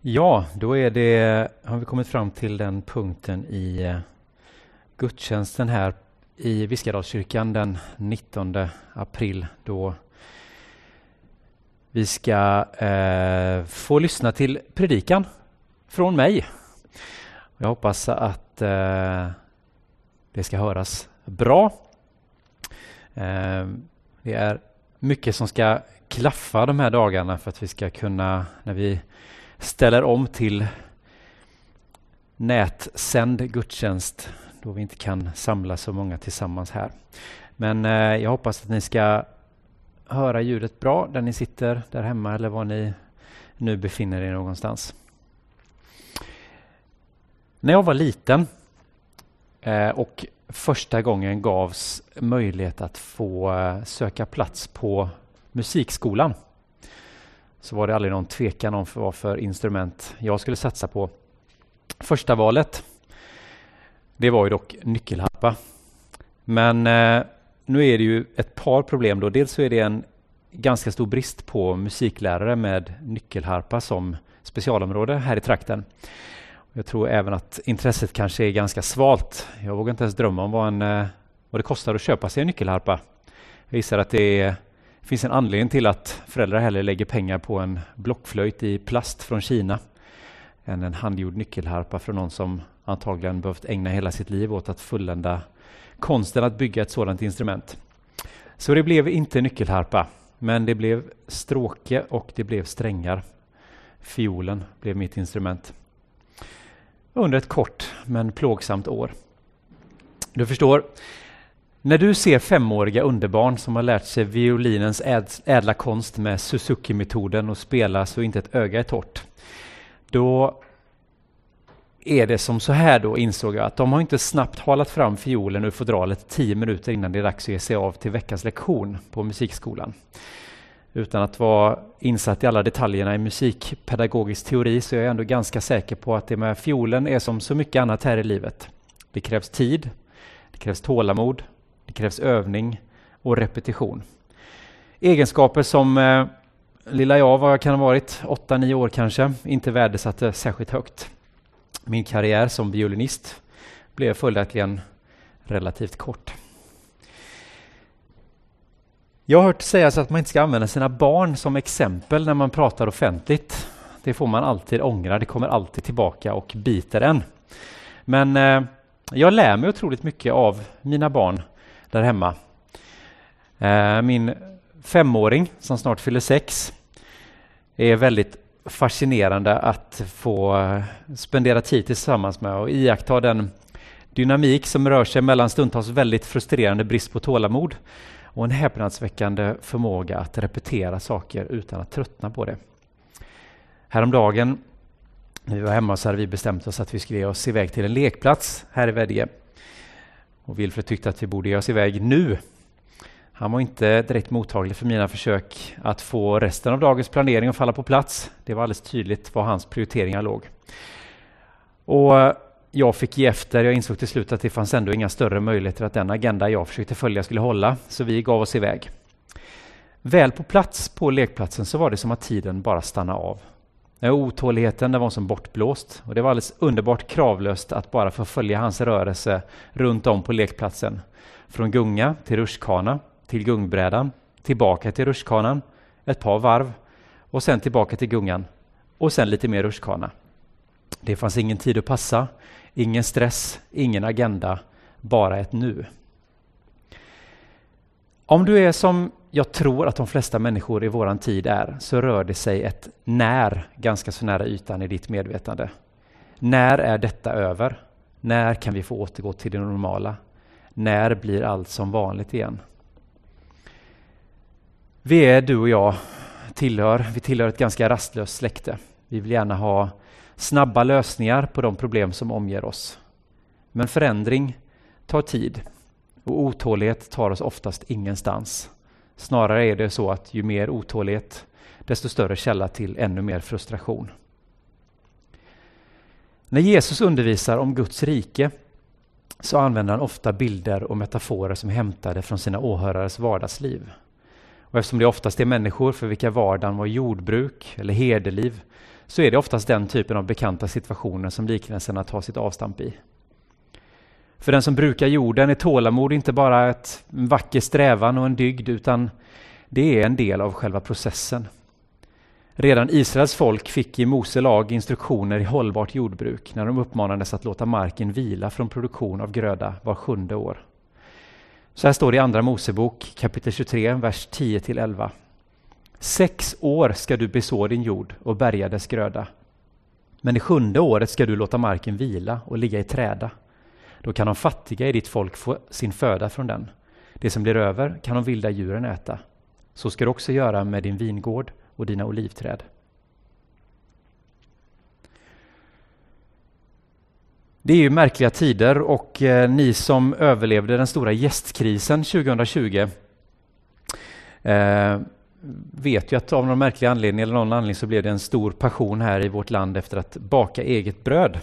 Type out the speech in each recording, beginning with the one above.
Ja, då är det, har vi kommit fram till den punkten i eh, gudstjänsten här i Viskadalskyrkan den 19 april då vi ska eh, få lyssna till predikan från mig. Jag hoppas att eh, det ska höras bra. Eh, det är mycket som ska klaffa de här dagarna för att vi ska kunna, när vi ställer om till nätsänd gudstjänst då vi inte kan samla så många tillsammans här. Men eh, jag hoppas att ni ska höra ljudet bra där ni sitter där hemma eller var ni nu befinner er någonstans. När jag var liten eh, och första gången gavs möjlighet att få eh, söka plats på musikskolan så var det aldrig någon tvekan om vad för instrument jag skulle satsa på. Första valet det var ju dock nyckelharpa. Men eh, nu är det ju ett par problem då. Dels så är det en ganska stor brist på musiklärare med nyckelharpa som specialområde här i trakten. Jag tror även att intresset kanske är ganska svalt. Jag vågar inte ens drömma om vad, en, eh, vad det kostar att köpa sig en nyckelharpa. Jag gissar att det är, det finns en anledning till att föräldrar hellre lägger pengar på en blockflöjt i plast från Kina än en handgjord nyckelharpa från någon som antagligen behövt ägna hela sitt liv åt att fullända konsten att bygga ett sådant instrument. Så det blev inte nyckelharpa, men det blev stråke och det blev strängar. Fiolen blev mitt instrument. Under ett kort men plågsamt år. Du förstår, när du ser femåriga underbarn som har lärt sig violinens ädla konst med Suzuki-metoden och spela så inte ett öga är torrt, då är det som så här då, insåg jag, att de har inte snabbt halat fram fiolen ur fodralet tio minuter innan det är dags att ge sig av till veckans lektion på musikskolan. Utan att vara insatt i alla detaljerna i musikpedagogisk teori så är jag ändå ganska säker på att det med fiolen är som så mycket annat här i livet. Det krävs tid, det krävs tålamod, det krävs övning och repetition. Egenskaper som eh, lilla jag, vad jag kan ha varit, 8-9 år kanske, inte värdesatte särskilt högt. Min karriär som violinist blev följaktligen relativt kort. Jag har hört sägas att man inte ska använda sina barn som exempel när man pratar offentligt. Det får man alltid ångra, det kommer alltid tillbaka och biter en. Men eh, jag lär mig otroligt mycket av mina barn där hemma. Eh, min femåring som snart fyller sex är väldigt fascinerande att få eh, spendera tid tillsammans med och iaktta den dynamik som rör sig mellan stundtals väldigt frustrerande brist på tålamod och en häpnadsväckande förmåga att repetera saker utan att tröttna på det. Häromdagen när vi var hemma så hade vi bestämt oss att vi skulle ge oss iväg till en lekplats här i Vedje. Och Wilfred tyckte att vi borde ge oss iväg nu han var inte direkt mottaglig för mina försök att få resten av dagens planering att falla på plats. Det var alldeles tydligt var hans prioriteringar låg. Och eh, jag fick ge efter. Jag insåg till slut att det fanns ändå inga större möjligheter att den agenda jag försökte följa skulle hålla, så vi gav oss iväg. Väl på plats på lekplatsen så var det som att tiden bara stannade av. Otåligheten den var som bortblåst och det var alldeles underbart kravlöst att bara få följa hans rörelse runt om på lekplatsen. Från gunga till rutschkana, till gungbrädan, tillbaka till rutschkanan, ett par varv och sen tillbaka till gungan och sen lite mer rutschkana. Det fanns ingen tid att passa, ingen stress, ingen agenda, bara ett nu. Om du är som jag tror att de flesta människor i våran tid är, så rör det sig ett när ganska så nära ytan i ditt medvetande. När är detta över? När kan vi få återgå till det normala? När blir allt som vanligt igen? Vi är, du och jag, tillhör, vi tillhör ett ganska rastlöst släkte. Vi vill gärna ha snabba lösningar på de problem som omger oss. Men förändring tar tid och otålighet tar oss oftast ingenstans. Snarare är det så att ju mer otålighet, desto större källa till ännu mer frustration. När Jesus undervisar om Guds rike så använder han ofta bilder och metaforer som är hämtade från sina åhörares vardagsliv. Och eftersom det oftast är människor för vilka vardagen var jordbruk eller herdeliv så är det oftast den typen av bekanta situationer som liknelserna tar sitt avstamp i. För den som brukar jorden är tålamod inte bara ett, en vacker strävan och en dygd, utan det är en del av själva processen. Redan Israels folk fick i Mose lag instruktioner i hållbart jordbruk när de uppmanades att låta marken vila från produktion av gröda var sjunde år. Så här står det i Andra Mosebok kapitel 23, vers 10-11. Sex år ska du beså din jord och bärga dess gröda. Men det sjunde året ska du låta marken vila och ligga i träda. Då kan de fattiga i ditt folk få sin föda från den. Det som blir över kan de vilda djuren äta. Så ska du också göra med din vingård och dina olivträd. Det är ju märkliga tider och eh, ni som överlevde den stora gästkrisen 2020 eh, vet ju att av någon märklig anledning eller någon anledning så blev det en stor passion här i vårt land efter att baka eget bröd.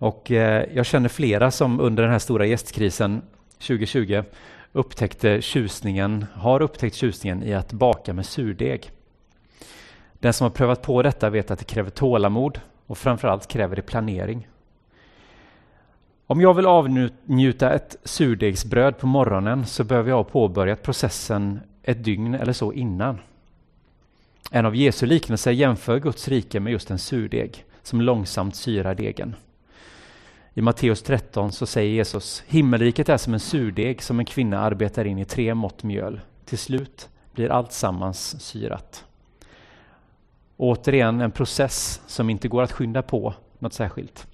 Och eh, jag känner flera som under den här stora gästkrisen 2020 upptäckte tjusningen, har upptäckt tjusningen i att baka med surdeg. Den som har prövat på detta vet att det kräver tålamod och framförallt kräver det planering. Om jag vill avnjuta ett surdegsbröd på morgonen så behöver jag ha påbörjat processen ett dygn eller så innan. En av Jesu liknelser jämför Guds rike med just en surdeg som långsamt syrar degen. I Matteus 13 så säger Jesus, himmelriket är som en surdeg som en kvinna arbetar in i tre mått mjöl. Till slut blir allt sammans syrat. Återigen en process som inte går att skynda på något särskilt.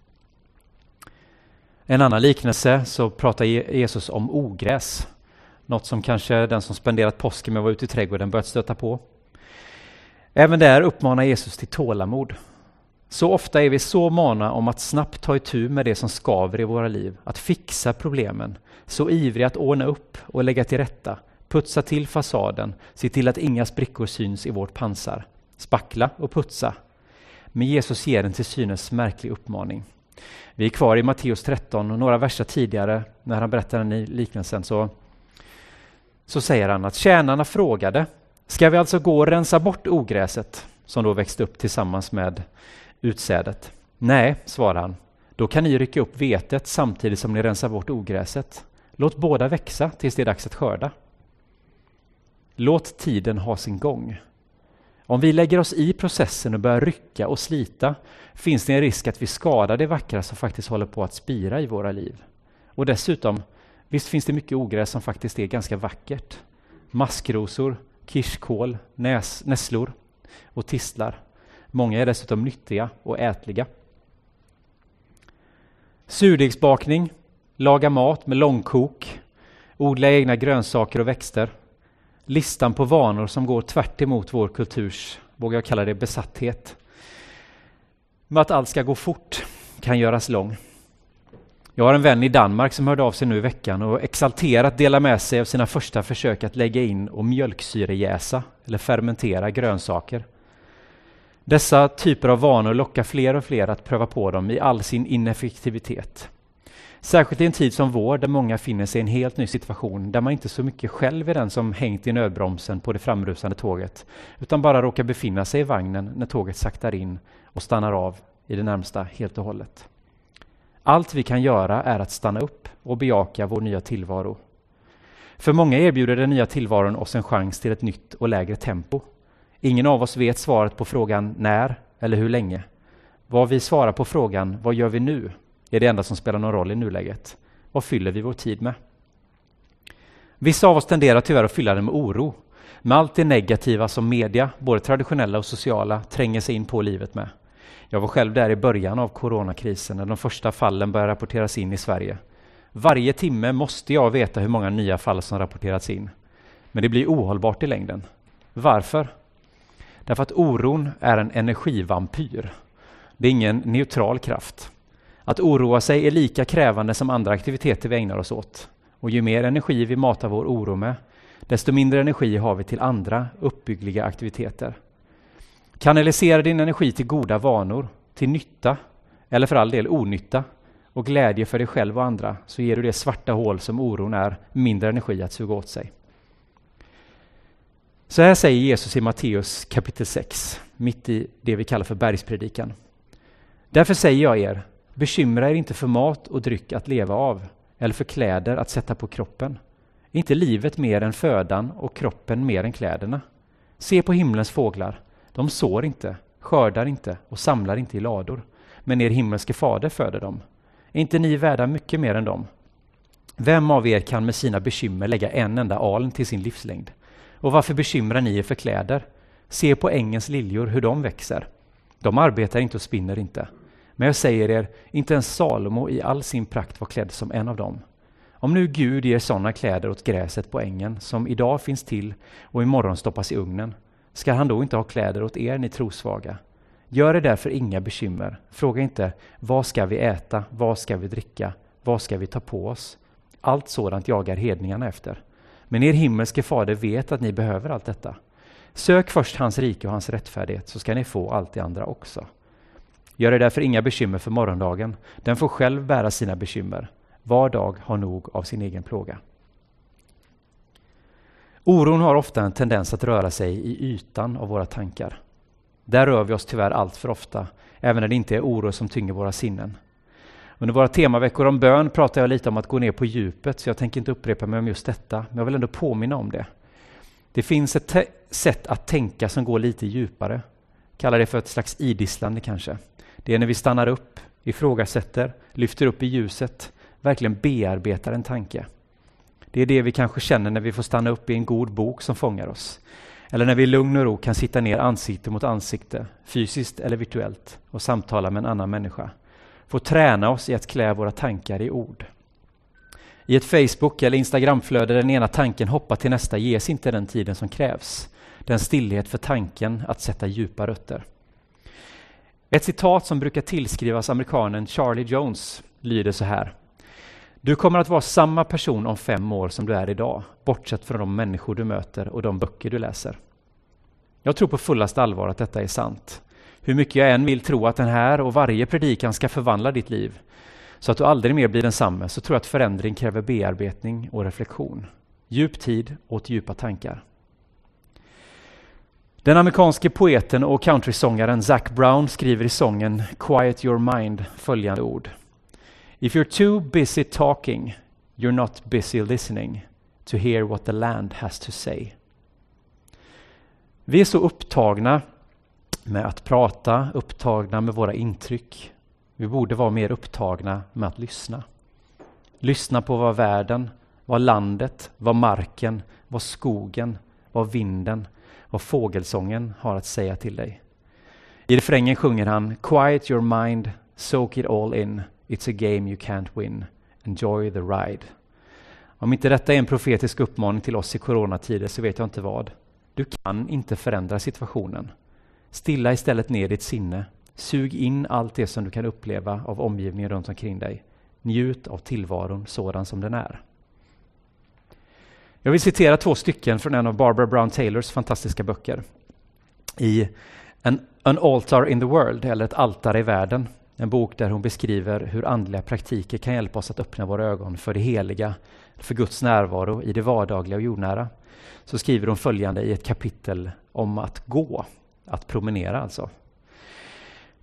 En annan liknelse så pratar Jesus om ogräs. Något som kanske den som spenderat påsken med att vara ute i trädgården börjat stöta på. Även där uppmanar Jesus till tålamod. Så ofta är vi så måna om att snabbt ta itu med det som skaver i våra liv, att fixa problemen, så ivriga att ordna upp och lägga till rätta, putsa till fasaden, se till att inga sprickor syns i vårt pansar, spackla och putsa. Men Jesus ger en till synes märklig uppmaning. Vi är kvar i Matteus 13 och några verser tidigare när han berättar den liknelsen så, så säger han att tjänarna frågade, ska vi alltså gå och rensa bort ogräset som då växte upp tillsammans med utsädet? Nej, svarar han, då kan ni rycka upp vetet samtidigt som ni rensar bort ogräset. Låt båda växa tills det är dags att skörda. Låt tiden ha sin gång. Om vi lägger oss i processen och börjar rycka och slita finns det en risk att vi skadar det vackra som faktiskt håller på att spira i våra liv. Och dessutom, visst finns det mycket ogräs som faktiskt är ganska vackert. Maskrosor, kirskål, näs, nässlor och tistlar. Många är dessutom nyttiga och ätliga. Surdegsbakning, laga mat med långkok, odla egna grönsaker och växter, listan på vanor som går tvärt vår kulturs, vågar jag kalla det, besatthet. Med att allt ska gå fort kan göras lång. Jag har en vän i Danmark som hörde av sig nu i veckan och exalterat delar med sig av sina första försök att lägga in och mjölksyrejäsa eller fermentera grönsaker. Dessa typer av vanor lockar fler och fler att pröva på dem i all sin ineffektivitet. Särskilt i en tid som vår där många finner sig i en helt ny situation där man inte så mycket själv är den som hängt i nödbromsen på det framrusande tåget utan bara råkar befinna sig i vagnen när tåget saktar in och stannar av i det närmsta helt och hållet. Allt vi kan göra är att stanna upp och bejaka vår nya tillvaro. För många erbjuder den nya tillvaron oss en chans till ett nytt och lägre tempo. Ingen av oss vet svaret på frågan när eller hur länge. Vad vi svarar på frågan vad gör vi nu är det enda som spelar någon roll i nuläget. Vad fyller vi vår tid med? Vissa av oss tenderar tyvärr att fylla den med oro, med allt det negativa som media, både traditionella och sociala, tränger sig in på livet med. Jag var själv där i början av coronakrisen när de första fallen började rapporteras in i Sverige. Varje timme måste jag veta hur många nya fall som rapporterats in. Men det blir ohållbart i längden. Varför? Därför att oron är en energivampyr. Det är ingen neutral kraft. Att oroa sig är lika krävande som andra aktiviteter vi ägnar oss åt. Och ju mer energi vi matar vår oro med, desto mindre energi har vi till andra uppbyggliga aktiviteter. Kanalisera din energi till goda vanor, till nytta, eller för all del onytta, och glädje för dig själv och andra, så ger du det svarta hål som oron är mindre energi att suga åt sig. Så här säger Jesus i Matteus kapitel 6. mitt i det vi kallar för bergspredikan. Därför säger jag er, bekymra er inte för mat och dryck att leva av, eller för kläder att sätta på kroppen. Är inte livet mer än födan och kroppen mer än kläderna? Se på himlens fåglar, de sår inte, skördar inte och samlar inte i lador, men er himmelske fader föder dem. Är inte ni värda mycket mer än dem? Vem av er kan med sina bekymmer lägga en enda aln till sin livslängd? Och varför bekymrar ni er för kläder? Se på ängens liljor, hur de växer. De arbetar inte och spinner inte. Men jag säger er, inte ens Salomo i all sin prakt var klädd som en av dem. Om nu Gud ger sådana kläder åt gräset på ängen, som idag finns till och imorgon stoppas i ugnen, ska han då inte ha kläder åt er, ni trosvaga? Gör er därför inga bekymmer. Fråga inte, vad ska vi äta, vad ska vi dricka, vad ska vi ta på oss? Allt sådant jagar hedningarna efter. Men er himmelske fader vet att ni behöver allt detta. Sök först hans rike och hans rättfärdighet så ska ni få allt det andra också. Gör er därför inga bekymmer för morgondagen. Den får själv bära sina bekymmer. Var dag har nog av sin egen plåga. Oron har ofta en tendens att röra sig i ytan av våra tankar. Där rör vi oss tyvärr allt för ofta, även när det inte är oro som tynger våra sinnen. Under våra temaveckor om bön pratar jag lite om att gå ner på djupet, så jag tänker inte upprepa mig om just detta, men jag vill ändå påminna om det. Det finns ett sätt att tänka som går lite djupare. Kalla det för ett slags idisslande kanske. Det är när vi stannar upp, ifrågasätter, lyfter upp i ljuset, verkligen bearbetar en tanke. Det är det vi kanske känner när vi får stanna upp i en god bok som fångar oss. Eller när vi i lugn och ro kan sitta ner ansikte mot ansikte, fysiskt eller virtuellt, och samtala med en annan människa får träna oss i att klä våra tankar i ord. I ett Facebook eller Instagramflöde där den ena tanken hoppar till nästa ges inte den tiden som krävs. Den stillhet för tanken att sätta djupa rötter. Ett citat som brukar tillskrivas amerikanen Charlie Jones lyder så här. Du kommer att vara samma person om fem år som du är idag, bortsett från de människor du möter och de böcker du läser. Jag tror på fullast allvar att detta är sant. Hur mycket jag än vill tro att den här och varje predikan ska förvandla ditt liv, så att du aldrig mer blir densamme, så tror jag att förändring kräver bearbetning och reflektion. Djup tid åt djupa tankar. Den amerikanske poeten och countrysångaren Zac Brown skriver i sången Quiet your mind följande ord. If you're too busy talking, you're not busy listening to hear what the land has to say. Vi är så upptagna med att prata, upptagna med våra intryck. Vi borde vara mer upptagna med att lyssna. Lyssna på vad världen, vad landet, vad marken, vad skogen, vad vinden, vad fågelsången har att säga till dig. I refrängen sjunger han Quiet your mind, soak it all in It's a game you can't win. Enjoy the ride. Om inte detta är en profetisk uppmaning till oss i coronatider så vet jag inte vad. Du kan inte förändra situationen. Stilla istället ner ditt sinne. Sug in allt det som du kan uppleva av omgivningen runt omkring dig. Njut av tillvaron sådan som den är. Jag vill citera två stycken från en av Barbara Brown Taylors fantastiska böcker. I An, An Altar in the World, eller Ett altare i världen, en bok där hon beskriver hur andliga praktiker kan hjälpa oss att öppna våra ögon för det heliga, för Guds närvaro i det vardagliga och jordnära. Så skriver hon följande i ett kapitel om att gå, att promenera alltså.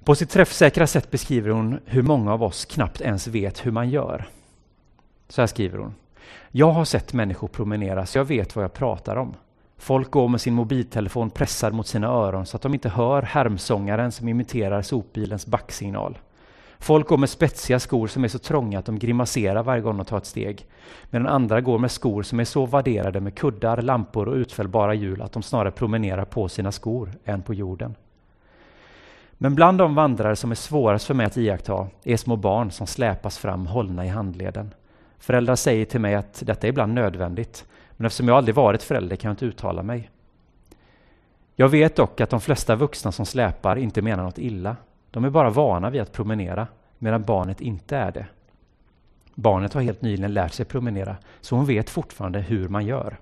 På sitt träffsäkra sätt beskriver hon hur många av oss knappt ens vet hur man gör. Så här skriver hon. Jag har sett människor promenera så jag vet vad jag pratar om. Folk går med sin mobiltelefon pressad mot sina öron så att de inte hör härmsångaren som imiterar sopbilens backsignal. Folk går med spetsiga skor som är så trånga att de grimaserar varje gång de tar ett steg. Medan andra går med skor som är så vadderade med kuddar, lampor och utfällbara hjul att de snarare promenerar på sina skor än på jorden. Men bland de vandrare som är svårast för mig att iaktta är små barn som släpas fram hållna i handleden. Föräldrar säger till mig att detta är ibland nödvändigt, men eftersom jag aldrig varit förälder kan jag inte uttala mig. Jag vet dock att de flesta vuxna som släpar inte menar något illa. De är bara vana vid att promenera, medan barnet inte är det. Barnet har helt nyligen lärt sig promenera, så hon vet fortfarande hur man gör.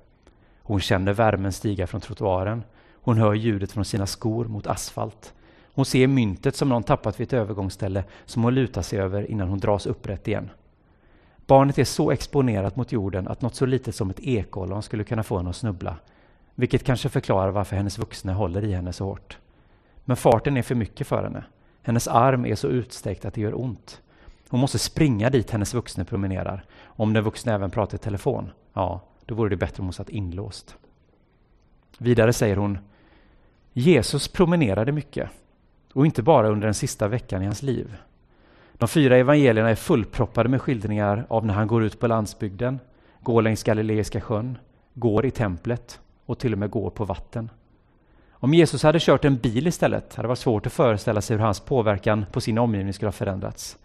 Hon känner värmen stiga från trottoaren. Hon hör ljudet från sina skor mot asfalt. Hon ser myntet som någon tappat vid ett övergångsställe som hon lutar sig över innan hon dras upprätt igen. Barnet är så exponerat mot jorden att något så litet som ett ekollon skulle kunna få henne att snubbla, vilket kanske förklarar varför hennes vuxna håller i henne så hårt. Men farten är för mycket för henne. Hennes arm är så utsträckt att det gör ont. Hon måste springa dit hennes vuxne promenerar. Om den vuxne även pratar i telefon, ja, då vore det bättre om hon satt inlåst. Vidare säger hon Jesus promenerade mycket och inte bara under den sista veckan i hans liv. De fyra evangelierna är fullproppade med skildringar av när han går ut på landsbygden, går längs Galileiska sjön, går i templet och till och med går på vatten. Om Jesus hade kört en bil istället hade det varit svårt att föreställa sig hur hans påverkan på sin omgivning skulle ha förändrats.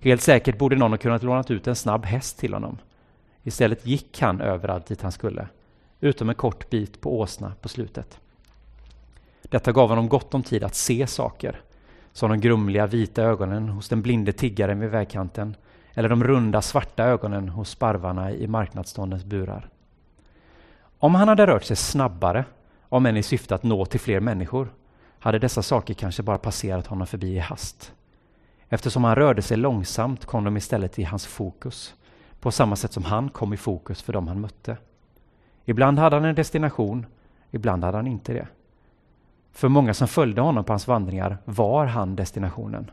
Helt säkert borde någon ha kunnat låna ut en snabb häst till honom. Istället gick han överallt dit han skulle, utom en kort bit på åsna på slutet. Detta gav honom gott om tid att se saker, som de grumliga vita ögonen hos den blinde tiggaren vid vägkanten eller de runda svarta ögonen hos sparvarna i marknadsståndens burar. Om han hade rört sig snabbare, om än i syfte att nå till fler människor, hade dessa saker kanske bara passerat honom förbi i hast. Eftersom han rörde sig långsamt kom de istället i hans fokus, på samma sätt som han kom i fokus för dem han mötte. Ibland hade han en destination, ibland hade han inte det. För många som följde honom på hans vandringar var han destinationen.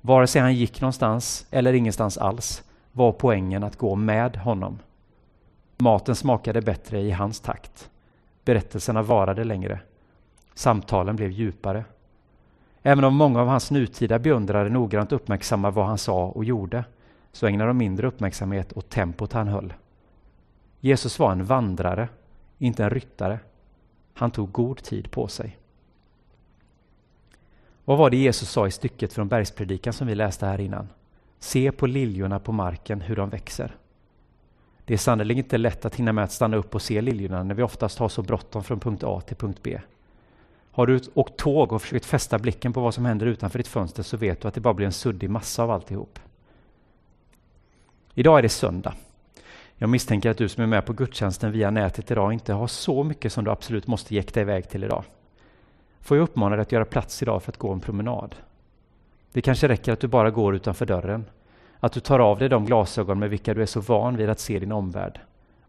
Vare sig han gick någonstans eller ingenstans alls var poängen att gå med honom. Maten smakade bättre i hans takt. Berättelserna varade längre. Samtalen blev djupare. Även om många av hans nutida beundrare noggrant uppmärksammade vad han sa och gjorde, så ägnade de mindre uppmärksamhet åt tempot han höll. Jesus var en vandrare, inte en ryttare. Han tog god tid på sig. Vad var det Jesus sa i stycket från bergspredikan som vi läste här innan? Se på liljorna på marken, hur de växer. Det är sannerligen inte lätt att hinna med att stanna upp och se liljorna när vi oftast har så bråttom från punkt A till punkt B. Har du åkt tåg och försökt fästa blicken på vad som händer utanför ditt fönster så vet du att det bara blir en suddig massa av alltihop. Idag är det söndag. Jag misstänker att du som är med på gudstjänsten via nätet idag inte har så mycket som du absolut måste jäkta iväg till idag. Får jag uppmana dig att göra plats idag för att gå en promenad. Det kanske räcker att du bara går utanför dörren. Att du tar av dig de glasögon med vilka du är så van vid att se din omvärld.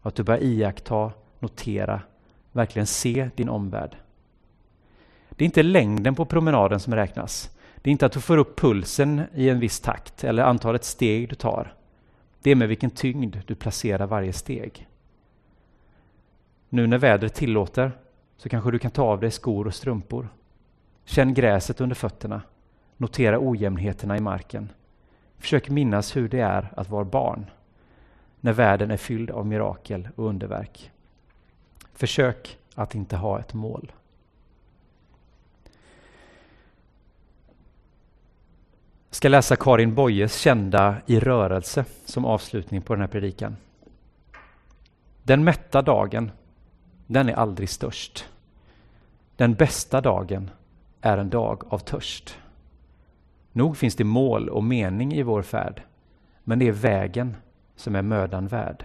att du börjar iaktta, notera, verkligen se din omvärld. Det är inte längden på promenaden som räknas. Det är inte att du får upp pulsen i en viss takt eller antalet steg du tar. Det är med vilken tyngd du placerar varje steg. Nu när vädret tillåter så kanske du kan ta av dig skor och strumpor. Känn gräset under fötterna. Notera ojämnheterna i marken. Försök minnas hur det är att vara barn när världen är fylld av mirakel och underverk. Försök att inte ha ett mål. Jag ska läsa Karin Boyes kända I rörelse som avslutning på den här predikan. Den mätta dagen, den är aldrig störst. Den bästa dagen är en dag av törst. Nog finns det mål och mening i vår färd, men det är vägen som är mödan värd.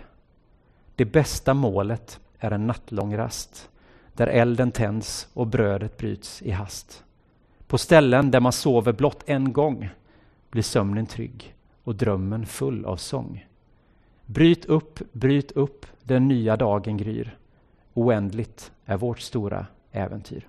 Det bästa målet är en nattlång rast, där elden tänds och brödet bryts i hast. På ställen där man sover blott en gång blir sömnen trygg och drömmen full av sång. Bryt upp, bryt upp, den nya dagen gryr. Oändligt är vårt stora äventyr.